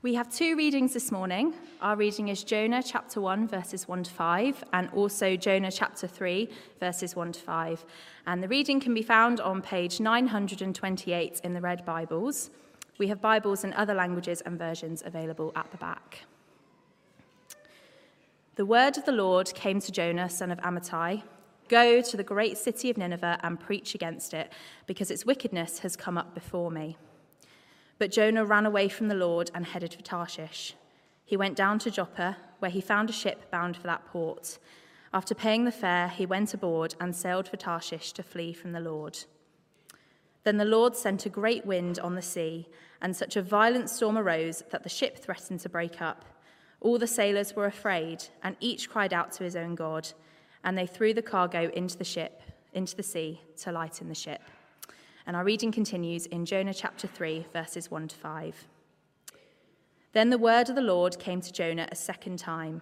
We have two readings this morning. Our reading is Jonah chapter 1, verses 1 to 5, and also Jonah chapter 3, verses 1 to 5. And the reading can be found on page 928 in the Red Bibles. We have Bibles in other languages and versions available at the back. The word of the Lord came to Jonah, son of Amittai Go to the great city of Nineveh and preach against it, because its wickedness has come up before me. But Jonah ran away from the Lord and headed for Tarshish. He went down to Joppa, where he found a ship bound for that port. After paying the fare, he went aboard and sailed for Tarshish to flee from the Lord. Then the Lord sent a great wind on the sea, and such a violent storm arose that the ship threatened to break up. All the sailors were afraid, and each cried out to his own God, and they threw the cargo into the ship, into the sea, to lighten the ship. And our reading continues in Jonah chapter 3, verses 1 to 5. Then the word of the Lord came to Jonah a second time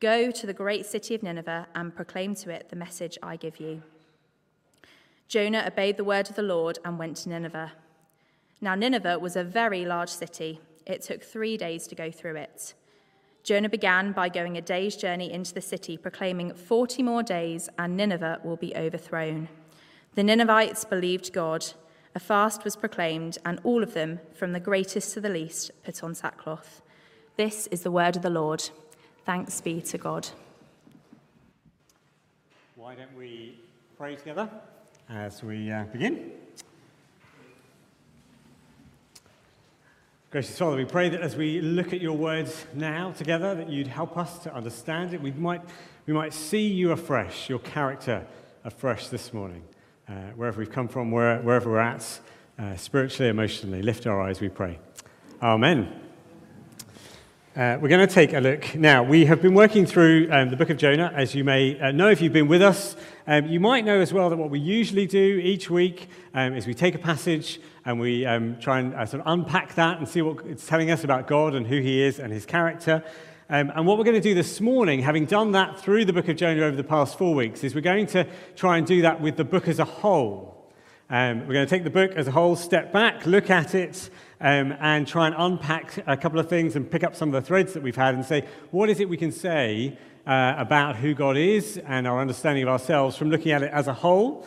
Go to the great city of Nineveh and proclaim to it the message I give you. Jonah obeyed the word of the Lord and went to Nineveh. Now, Nineveh was a very large city. It took three days to go through it. Jonah began by going a day's journey into the city, proclaiming, 40 more days and Nineveh will be overthrown. The Ninevites believed God. A fast was proclaimed, and all of them, from the greatest to the least, put on sackcloth. This is the word of the Lord. Thanks be to God. Why don't we pray together as we uh, begin? Gracious Father, we pray that as we look at your words now together, that you'd help us to understand it. We might, we might see you afresh, your character afresh this morning uh, wherever we've come from, where, wherever we're at, uh, spiritually, emotionally. Lift our eyes, we pray. Amen. Uh, we're going to take a look now. We have been working through um, the book of Jonah, as you may uh, know if you've been with us. Um, you might know as well that what we usually do each week um, is we take a passage and we um, try and uh, sort of unpack that and see what it's telling us about God and who He is and His character. Um, and what we're going to do this morning, having done that through the book of Jonah over the past four weeks, is we're going to try and do that with the book as a whole. Um, we're going to take the book as a whole, step back, look at it, um, and try and unpack a couple of things and pick up some of the threads that we've had and say, what is it we can say uh, about who God is and our understanding of ourselves from looking at it as a whole?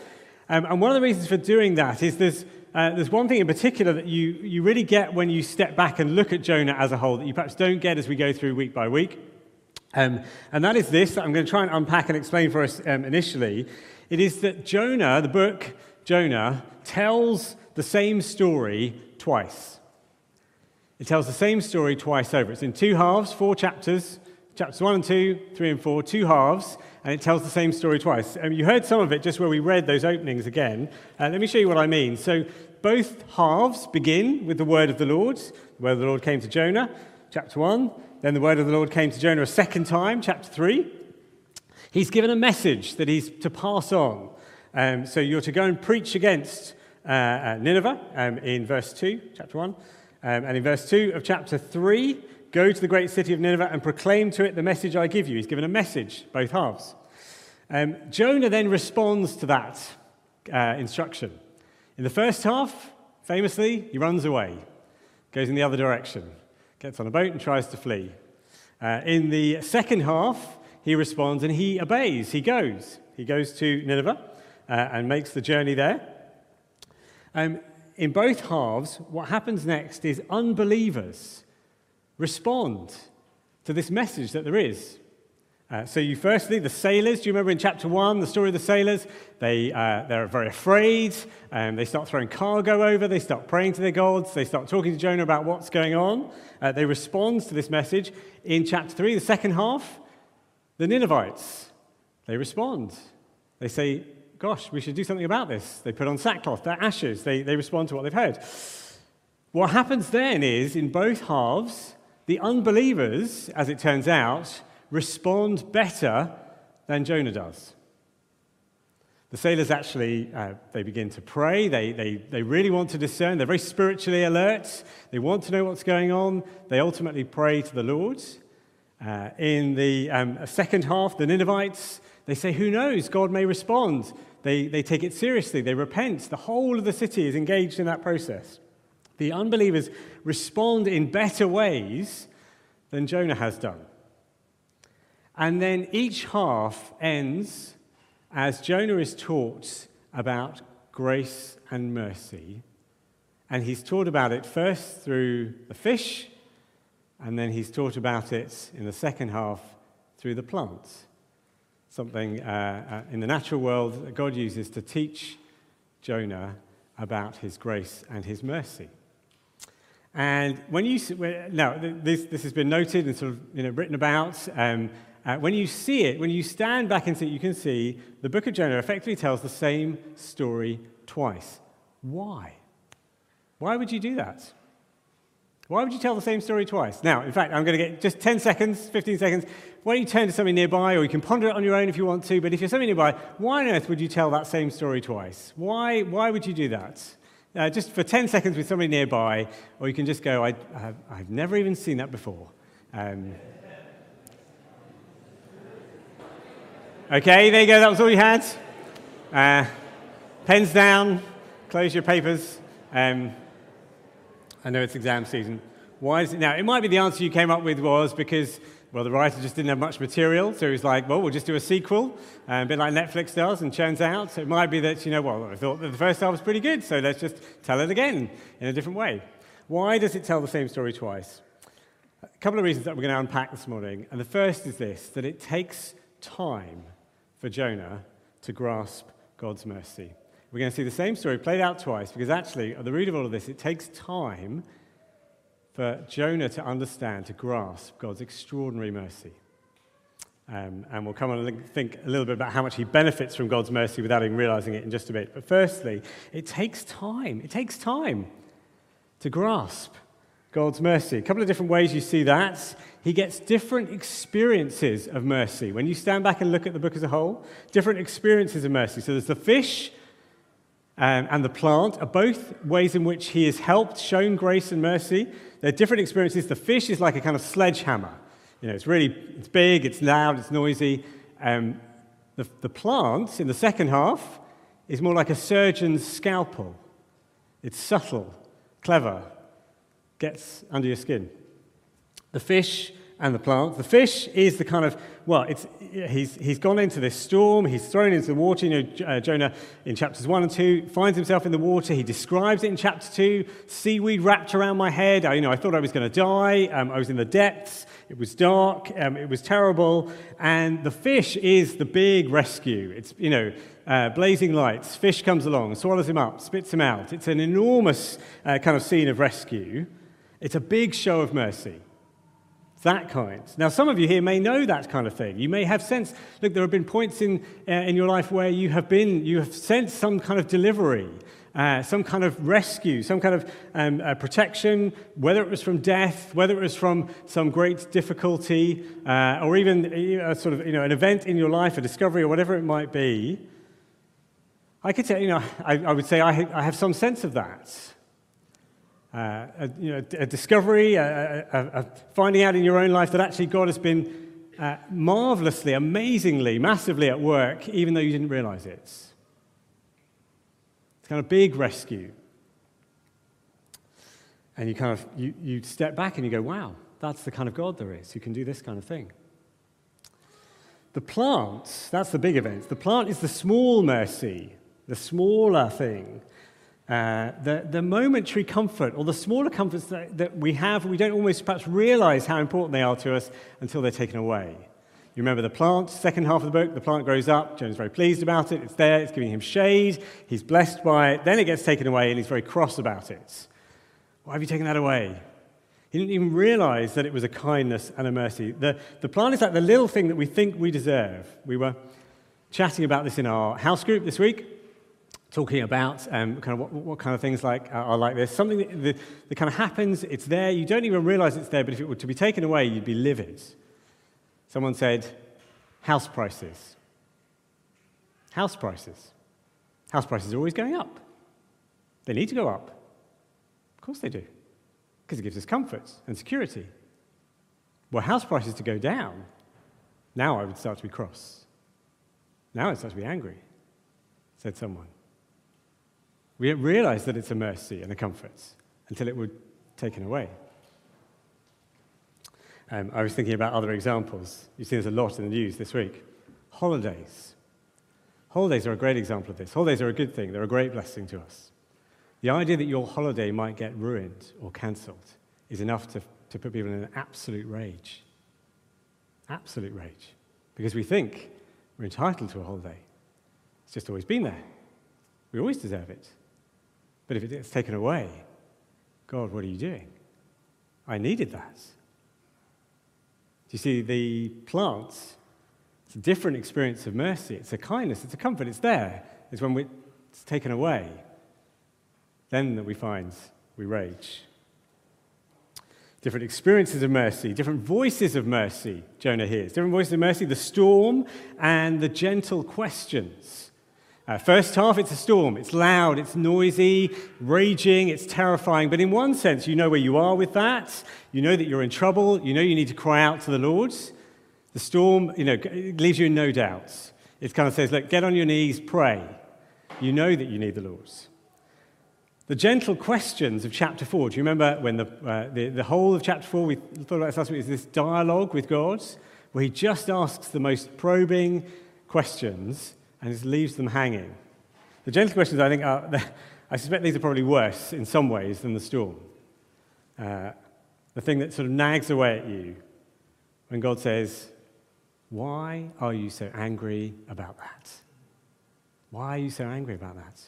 Um, and one of the reasons for doing that is there's uh, there's one thing in particular that you, you really get when you step back and look at Jonah as a whole that you perhaps don't get as we go through week by week. Um, and that is this that I'm going to try and unpack and explain for us um, initially. It is that Jonah, the book Jonah, tells the same story twice. It tells the same story twice over. It's in two halves, four chapters, chapters 1 and 2, 3 and 4, two halves, and it tells the same story twice. Um, you heard some of it just where we read those openings again. Uh, let me show you what I mean. So, both halves begin with the word of the Lord. Of the Lord came to Jonah, chapter 1. Then the word of the Lord came to Jonah a second time, chapter 3. He's given a message that he's to pass on. Um, so, you're to go and preach against uh, uh, Nineveh um, in verse 2, chapter 1. Um, and in verse 2 of chapter 3, Go to the great city of Nineveh and proclaim to it the message I give you. He's given a message, both halves. Um, Jonah then responds to that uh, instruction. In the first half, famously, he runs away, goes in the other direction, gets on a boat and tries to flee. Uh, in the second half, he responds and he obeys. He goes. He goes to Nineveh uh, and makes the journey there. Um, in both halves, what happens next is unbelievers respond to this message that there is. Uh, so, you firstly, the sailors, do you remember in chapter 1, the story of the sailors? They, uh, they're very afraid. Um, they start throwing cargo over. They start praying to their gods. They start talking to Jonah about what's going on. Uh, they respond to this message. In chapter 3, the second half, the Ninevites, they respond. They say, Gosh, we should do something about this. They put on sackcloth, they're ashes. They, they respond to what they've heard. What happens then is, in both halves, the unbelievers, as it turns out, respond better than Jonah does. The sailors actually, uh, they begin to pray. They, they, they really want to discern. They're very spiritually alert. They want to know what's going on. They ultimately pray to the Lord. Uh, in the um, second half, the Ninevites, they say, who knows, God may respond. They, they take it seriously. They repent. The whole of the city is engaged in that process. The unbelievers respond in better ways than Jonah has done. And then each half ends as Jonah is taught about grace and mercy. And he's taught about it first through the fish, and then he's taught about it in the second half through the plants. Something uh, uh, in the natural world that God uses to teach Jonah about his grace and his mercy. And when you, now, this, this has been noted and sort of you know, written about. Um, uh, when you see it, when you stand back into it, you can see the book of Jonah effectively tells the same story twice. Why? Why would you do that? Why would you tell the same story twice? Now, in fact, I'm going to get just 10 seconds, 15 seconds. Why don't you turn to something nearby, or you can ponder it on your own if you want to, but if you're something nearby, why on earth would you tell that same story twice? Why, why would you do that? Uh, just for 10 seconds with somebody nearby, or you can just go, I, have never even seen that before. Um, okay, there you go, that was all you had. Uh, pens down, close your papers. Um, I know it's exam season. Why is it now? It might be the answer you came up with was because well, the writer just didn't have much material, so he was like, well, we'll just do a sequel, uh, a bit like Netflix does and churns out. It might be that, you know, well, I thought that the first half was pretty good, so let's just tell it again in a different way. Why does it tell the same story twice? A couple of reasons that we're going to unpack this morning. And the first is this that it takes time for Jonah to grasp God's mercy. We're going to see the same story played out twice because actually, at the root of all of this, it takes time for Jonah to understand, to grasp God's extraordinary mercy. Um, and we'll come on and think a little bit about how much he benefits from God's mercy without even realizing it in just a bit. But firstly, it takes time. It takes time to grasp God's mercy. A couple of different ways you see that. He gets different experiences of mercy. When you stand back and look at the book as a whole, different experiences of mercy. So there's the fish um, and the plant are both ways in which he has helped, shown grace and mercy. They're different experiences. The fish is like a kind of sledgehammer. You know, it's really it's big, it's loud, it's noisy. Um, the, the plant in the second half is more like a surgeon's scalpel. It's subtle, clever, gets under your skin. The fish and the plant. The fish is the kind of, well, it's, he's, he's gone into this storm, he's thrown into the water. You know, uh, Jonah in chapters 1 and 2 finds himself in the water. He describes it in chapter 2 seaweed wrapped around my head. I, you know, I thought I was going to die. Um, I was in the depths. It was dark. Um, it was terrible. And the fish is the big rescue. It's, you know, uh, blazing lights. Fish comes along, swallows him up, spits him out. It's an enormous uh, kind of scene of rescue. It's a big show of mercy. That kind. Now, some of you here may know that kind of thing. You may have sensed, look, there have been points in, uh, in your life where you have been, you have sensed some kind of delivery, uh, some kind of rescue, some kind of um, uh, protection, whether it was from death, whether it was from some great difficulty, uh, or even a sort of, you know, an event in your life, a discovery, or whatever it might be. I could say, you know, I, I would say I, I have some sense of that uh, a, you know, a discovery, a, a, finding out in your own life that actually God has been uh, marvelously, amazingly, massively at work, even though you didn't realize it. It's kind of big rescue. And you kind of you, you step back and you go, wow, that's the kind of God there is who can do this kind of thing. The plant, that's the big event. The plant is the small mercy, the smaller thing uh, the, the momentary comfort or the smaller comforts that, that we have, we don't almost perhaps realize how important they are to us until they're taken away. You remember the plant, second half of the book, the plant grows up. Jonah's very pleased about it. It's there, it's giving him shade. He's blessed by it. Then it gets taken away and he's very cross about it. Why have you taken that away? He didn't even realize that it was a kindness and a mercy. The, the plant is like the little thing that we think we deserve. We were chatting about this in our house group this week talking about um, kind of what, what, kind of things like are like this. Something that, that, that, kind of happens, it's there, you don't even realize it's there, but if it were to be taken away, you'd be livid. Someone said, house prices. House prices. House prices are always going up. They need to go up. Of course they do, because it gives us comfort and security. Well, house prices to go down, now I would start to be cross. Now I'd start to be angry, said someone. We don't realize that it's a mercy and a comfort until it were taken away. Um, I was thinking about other examples. You've seen this a lot in the news this week. Holidays. Holidays are a great example of this. Holidays are a good thing, they're a great blessing to us. The idea that your holiday might get ruined or cancelled is enough to, to put people in an absolute rage. Absolute rage. Because we think we're entitled to a holiday. It's just always been there. We always deserve it. But if it gets taken away, God, what are you doing? I needed that. Do you see, the plants, it's a different experience of mercy. It's a kindness, it's a comfort, it's there. It's when it's taken away, then that we find we rage. Different experiences of mercy, different voices of mercy, Jonah hears. Different voices of mercy, the storm and the gentle questions. Uh, first half, it's a storm. It's loud, it's noisy, raging, it's terrifying. But in one sense, you know where you are with that. You know that you're in trouble. You know you need to cry out to the Lord. The storm, you know, leaves you in no doubts. It kind of says, look, get on your knees, pray. You know that you need the Lord. The gentle questions of chapter 4, do you remember when the, uh, the, the whole of chapter 4, we thought about this last week, is this dialogue with God, where he just asks the most probing questions and just leaves them hanging. The gentle questions, I think, are, I suspect these are probably worse in some ways than the storm. Uh, the thing that sort of nags away at you when God says, Why are you so angry about that? Why are you so angry about that?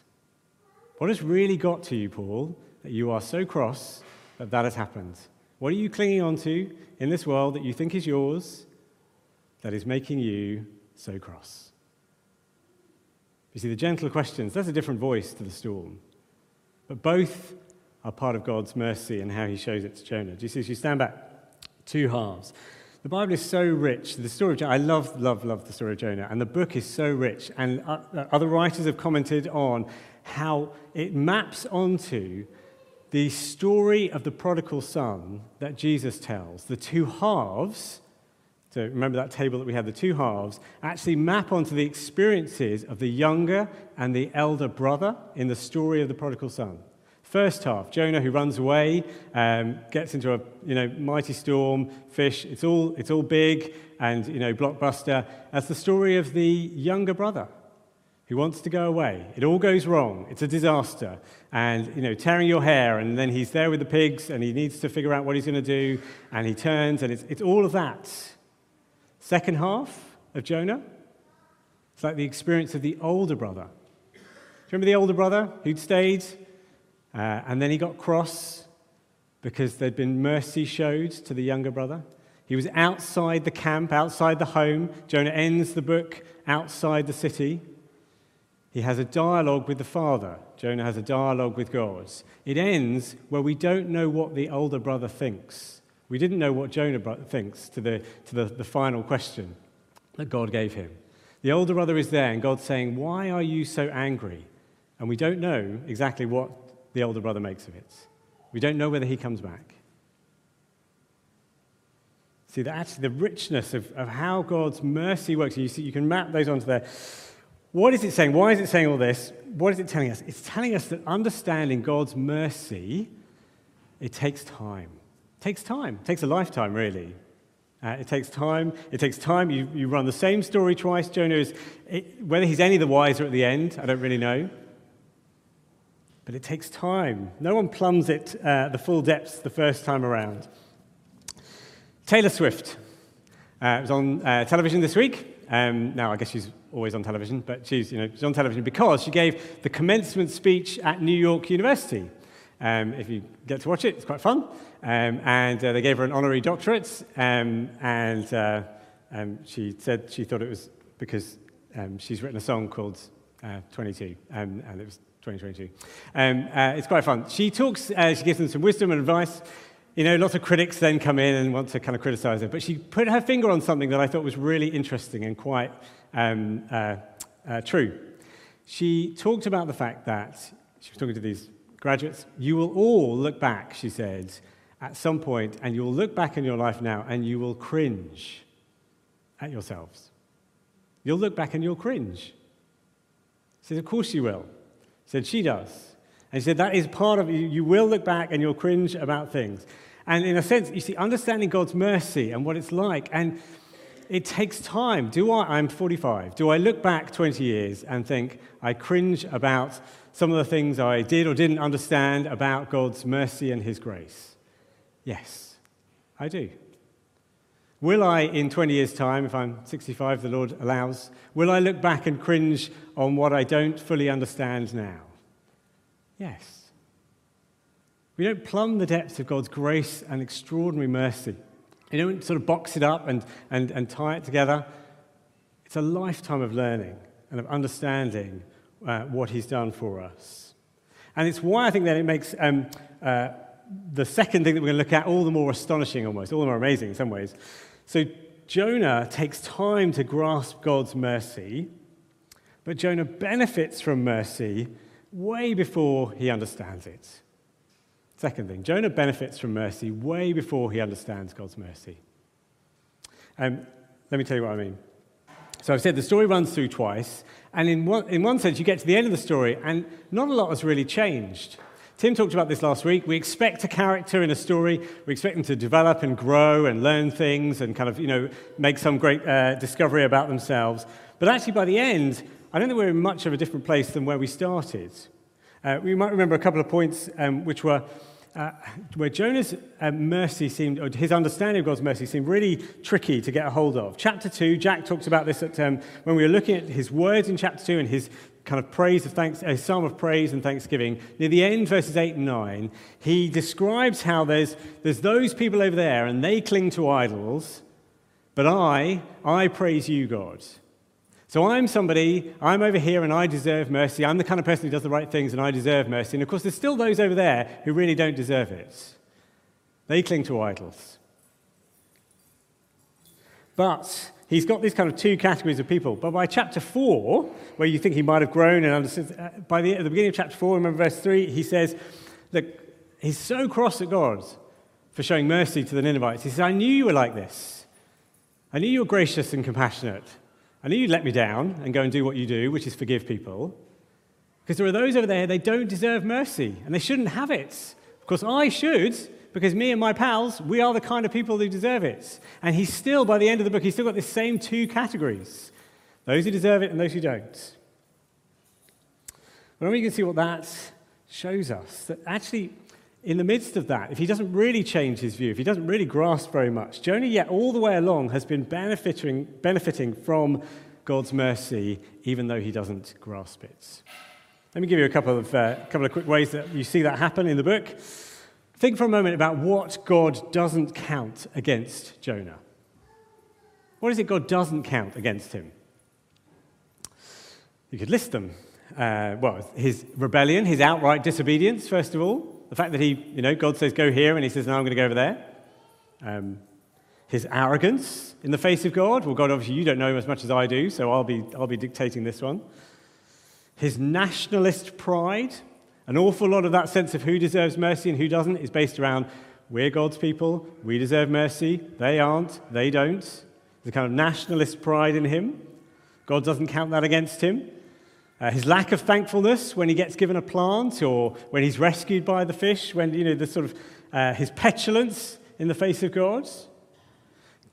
What has really got to you, Paul, that you are so cross that that has happened? What are you clinging on to in this world that you think is yours that is making you so cross? You see, the gentle questions, that's a different voice to the storm. But both are part of God's mercy and how he shows it to Jonah. Do you see, as you stand back, two halves. The Bible is so rich. The story of Jonah, I love, love, love the story of Jonah. And the book is so rich. And uh, uh, other writers have commented on how it maps onto the story of the prodigal son that Jesus tells. The two halves so remember that table that we had, the two halves, actually map onto the experiences of the younger and the elder brother in the story of the prodigal son. First half, Jonah who runs away, um, gets into a you know, mighty storm, fish, it's all, it's all big and you know, blockbuster. That's the story of the younger brother who wants to go away. It all goes wrong. It's a disaster. And, you know, tearing your hair, and then he's there with the pigs, and he needs to figure out what he's going to do, and he turns, and it's, it's all of that. Second half of Jonah, it's like the experience of the older brother. Do you remember the older brother who'd stayed uh, and then he got cross because there'd been mercy showed to the younger brother? He was outside the camp, outside the home. Jonah ends the book outside the city. He has a dialogue with the Father. Jonah has a dialogue with God. It ends where we don't know what the older brother thinks. We didn't know what Jonah thinks to, the, to the, the final question that God gave him. The older brother is there, and God's saying, Why are you so angry? And we don't know exactly what the older brother makes of it. We don't know whether he comes back. See, that actually the richness of, of how God's mercy works, you, see, you can map those onto there. What is it saying? Why is it saying all this? What is it telling us? It's telling us that understanding God's mercy, it takes time takes time. It takes a lifetime, really. Uh, it takes time. It takes time. You, you run the same story twice. Jonah is, it, whether he's any the wiser at the end, I don't really know. But it takes time. No one plumbs it uh, the full depths the first time around. Taylor Swift uh, was on uh, television this week. Um, now, I guess she's always on television, but she's, you know, she's on television because she gave the commencement speech at New York University. Um, if you get to watch it, it's quite fun. Um, and uh, they gave her an honorary doctorate, um, and uh, um, she said she thought it was because um, she's written a song called uh, 22, um, and it was 2022. Um, uh, it's quite fun. She talks, uh, she gives them some wisdom and advice. You know, lots of critics then come in and want to kind of criticize her, but she put her finger on something that I thought was really interesting and quite uh, true. She talked about the fact that she was talking to these graduates, you will all look back, she said, at some point, and you'll look back in your life now and you will cringe at yourselves. You'll look back and you'll cringe. He said, Of course you will. He said, She does. And he said that is part of you. You will look back and you'll cringe about things. And in a sense, you see, understanding God's mercy and what it's like. And it takes time. Do I, I'm 45, do I look back 20 years and think I cringe about some of the things I did or didn't understand about God's mercy and His grace? Yes, I do. Will I, in 20 years' time, if I'm 65, the Lord allows, will I look back and cringe on what I don't fully understand now? Yes. We don't plumb the depths of God's grace and extraordinary mercy. You don't sort of box it up and, and, and tie it together. It's a lifetime of learning and of understanding uh, what He's done for us. And it's why I think that it makes um, uh, the second thing that we're going to look at all the more astonishing almost, all the more amazing in some ways. So Jonah takes time to grasp God's mercy, but Jonah benefits from mercy way before he understands it. Second thing, Jonah benefits from mercy way before he understands God's mercy. Um, let me tell you what I mean. So I've said the story runs through twice, and in one, in one sense, you get to the end of the story, and not a lot has really changed. Tim talked about this last week. We expect a character in a story, we expect them to develop and grow and learn things and kind of, you know, make some great uh, discovery about themselves. But actually, by the end, I don't think we're in much of a different place than where we started. Uh, we might remember a couple of points um, which were uh, where Jonah's uh, mercy seemed, or his understanding of God's mercy seemed really tricky to get a hold of. Chapter 2, Jack talks about this at, um, when we were looking at his words in chapter 2 and his kind of praise of thanks, a psalm of praise and thanksgiving. Near the end, verses 8 and 9, he describes how there's, there's those people over there and they cling to idols, but I, I praise you, God. So I'm somebody, I'm over here and I deserve mercy. I'm the kind of person who does the right things and I deserve mercy. And of course, there's still those over there who really don't deserve it. They cling to idols. But he's got these kind of two categories of people. But by chapter 4, where you think he might have grown and understood, uh, by the, at the beginning of chapter 4, remember verse 3, he says, Look, he's so cross at God for showing mercy to the Ninevites. He says, I knew you were like this. I knew you were gracious and compassionate. I knew you'd let me down and go and do what you do, which is forgive people. Because there are those over there, they don't deserve mercy, and they shouldn't have it. Of course, I should, because me and my pals, we are the kind of people who deserve it. And he's still, by the end of the book, he's still got the same two categories those who deserve it and those who don't. But we can see what that shows us that actually, in the midst of that, if he doesn't really change his view, if he doesn't really grasp very much, Jonah, yet all the way along, has been benefiting, benefiting from God's mercy, even though he doesn't grasp it. Let me give you a couple of, uh, couple of quick ways that you see that happen in the book. Think for a moment about what God doesn't count against Jonah. What is it God doesn't count against him? You could list them. Uh, well, his rebellion, his outright disobedience, first of all. The fact that he, you know, God says go here and he says, no, I'm going to go over there. Um, his arrogance in the face of God. Well, God, obviously, you don't know him as much as I do, so I'll be, I'll be dictating this one. His nationalist pride. An awful lot of that sense of who deserves mercy and who doesn't is based around we're God's people, we deserve mercy, they aren't, they don't. There's a kind of nationalist pride in him. God doesn't count that against him. Uh, his lack of thankfulness when he gets given a plant or when he's rescued by the fish, when, you know, the sort of, uh, his petulance in the face of God.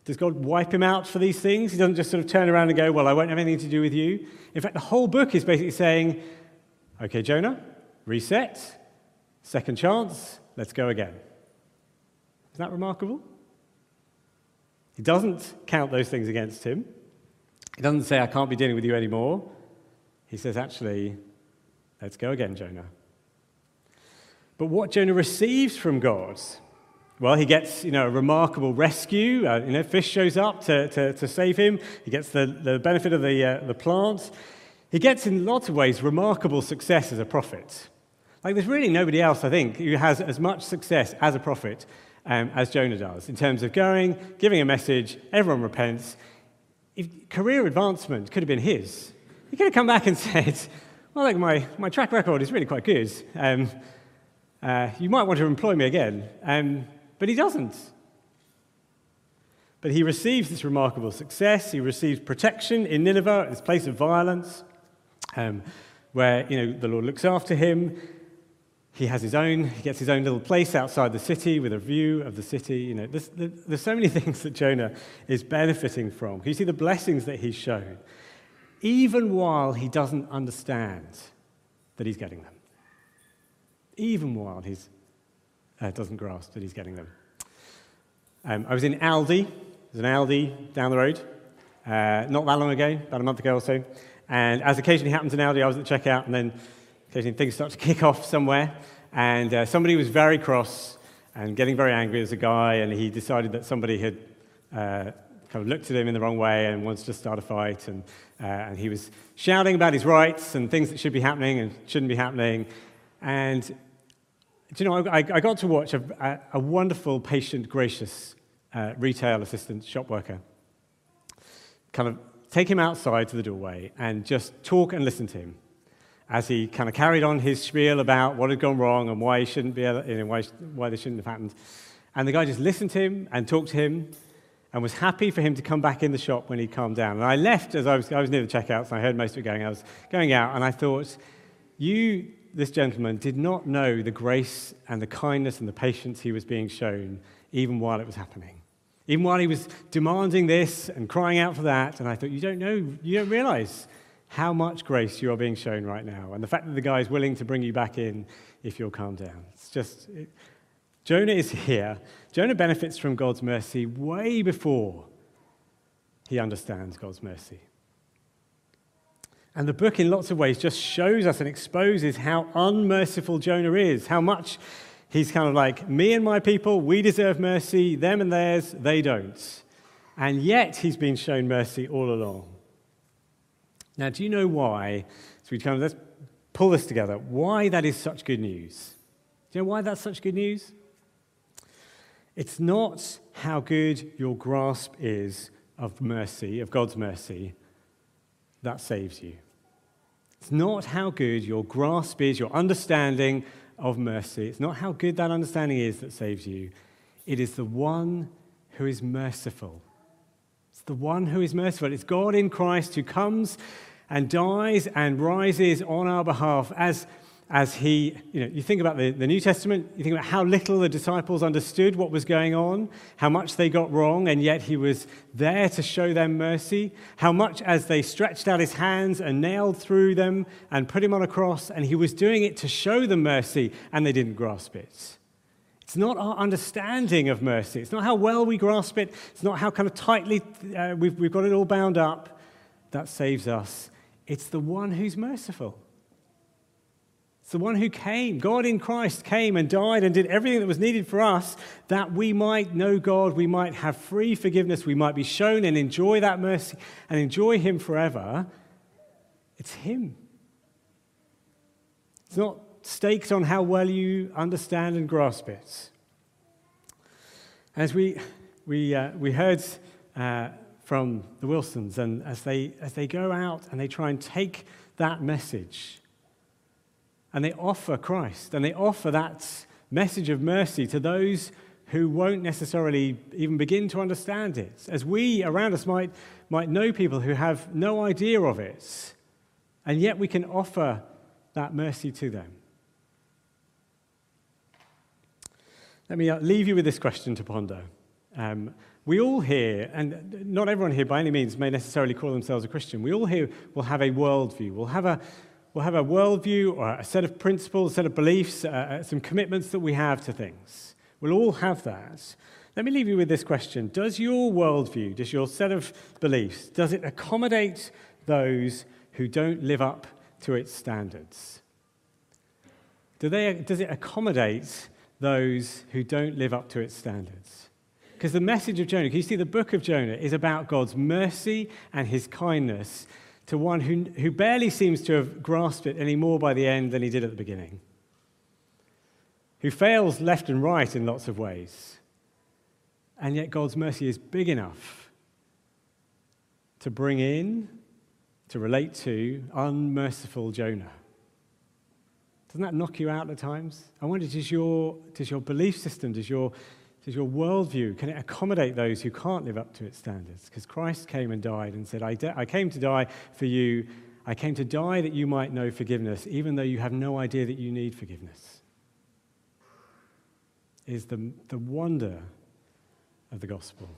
Does God wipe him out for these things? He doesn't just sort of turn around and go, Well, I won't have anything to do with you. In fact, the whole book is basically saying, Okay, Jonah, reset, second chance, let's go again. Isn't that remarkable? He doesn't count those things against him. He doesn't say, I can't be dealing with you anymore. He says, actually, let's go again, Jonah. But what Jonah receives from God, well, he gets you know, a remarkable rescue. Uh, you know, fish shows up to, to, to save him. He gets the, the benefit of the, uh, the plant. He gets, in lots of ways, remarkable success as a prophet. Like, there's really nobody else, I think, who has as much success as a prophet um, as Jonah does in terms of going, giving a message, everyone repents. If career advancement could have been his. He could have come back and said, Well, look, my, my track record is really quite good. Um, uh, you might want to employ me again. Um, but he doesn't. But he receives this remarkable success. He receives protection in Nineveh, this place of violence, um, where you know, the Lord looks after him. he has his own, he gets his own little place outside the city with a view of the city. You know, there's, there's so many things that Jonah is benefiting from. You see the blessings that he's shown? Even while he doesn't understand that he's getting them. Even while he uh, doesn't grasp that he's getting them. Um, I was in Aldi. There's an Aldi down the road. Uh, not that long ago, about a month ago or so. And as occasionally happens in Aldi, I was at the checkout and then occasionally things start to kick off somewhere. And uh, somebody was very cross and getting very angry as a guy, and he decided that somebody had uh, kind of looked at him in the wrong way and wants to start a fight. And, uh, and he was shouting about his rights and things that should be happening and shouldn't be happening. And, you know, I, I got to watch a, a, wonderful, patient, gracious uh, retail assistant, shop worker, kind of take him outside to the doorway and just talk and listen to him as he kind of carried on his spiel about what had gone wrong and why he shouldn't be, you know, why, why this shouldn't have happened. And the guy just listened to him and talked to him and was happy for him to come back in the shop when he calmed down. And I left as I was, I was near the checkouts and I heard most of it going. I was going out and I thought, you, this gentleman, did not know the grace and the kindness and the patience he was being shown even while it was happening. Even while he was demanding this and crying out for that. And I thought, you don't know, you don't realize how much grace you are being shown right now. And the fact that the guy is willing to bring you back in if you'll calm down. It's just, it, Jonah is here. Jonah benefits from God's mercy way before he understands God's mercy. And the book, in lots of ways, just shows us and exposes how unmerciful Jonah is, how much he's kind of like, me and my people, we deserve mercy, them and theirs, they don't. And yet he's been shown mercy all along. Now, do you know why? So we kind of let's pull this together. Why that is such good news? Do you know why that's such good news? It's not how good your grasp is of mercy, of God's mercy, that saves you. It's not how good your grasp is, your understanding of mercy. It's not how good that understanding is that saves you. It is the one who is merciful. It's the one who is merciful. It's God in Christ who comes and dies and rises on our behalf as, as he, you know, you think about the, the New Testament, you think about how little the disciples understood what was going on, how much they got wrong, and yet he was there to show them mercy, how much as they stretched out his hands and nailed through them and put him on a cross, and he was doing it to show them mercy, and they didn't grasp it. It's not our understanding of mercy. It's not how well we grasp it. It's not how kind of tightly uh, we've, we've got it all bound up that saves us. It's the one who's merciful. It's the one who came. God in Christ came and died and did everything that was needed for us that we might know God, we might have free forgiveness, we might be shown and enjoy that mercy and enjoy Him forever. It's Him. It's not staked on how well you understand and grasp it. As we, we, uh, we heard. Uh, from the Wilsons. And as they, as they go out and they try and take that message and they offer Christ and they offer that message of mercy to those who won't necessarily even begin to understand it, as we around us might, might know people who have no idea of it, and yet we can offer that mercy to them. Let me uh, leave you with this question to ponder. Um, we all here, and not everyone here by any means may necessarily call themselves a Christian, we all here will have a worldview. We'll have a, we'll have a worldview or a set of principles, a set of beliefs, uh, uh, some commitments that we have to things. We'll all have that. Let me leave you with this question Does your worldview, does your set of beliefs, does it accommodate those who don't live up to its standards? Do they, does it accommodate those who don't live up to its standards? Because the message of Jonah, can you see the book of Jonah is about God's mercy and his kindness to one who, who barely seems to have grasped it any more by the end than he did at the beginning, who fails left and right in lots of ways. And yet God's mercy is big enough to bring in, to relate to unmerciful Jonah. Doesn't that knock you out at times? I wonder, does your, does your belief system, does your does your worldview, can it accommodate those who can't live up to its standards? Because Christ came and died and said, I, de- I came to die for you. I came to die that you might know forgiveness, even though you have no idea that you need forgiveness. Is the, the wonder of the gospel.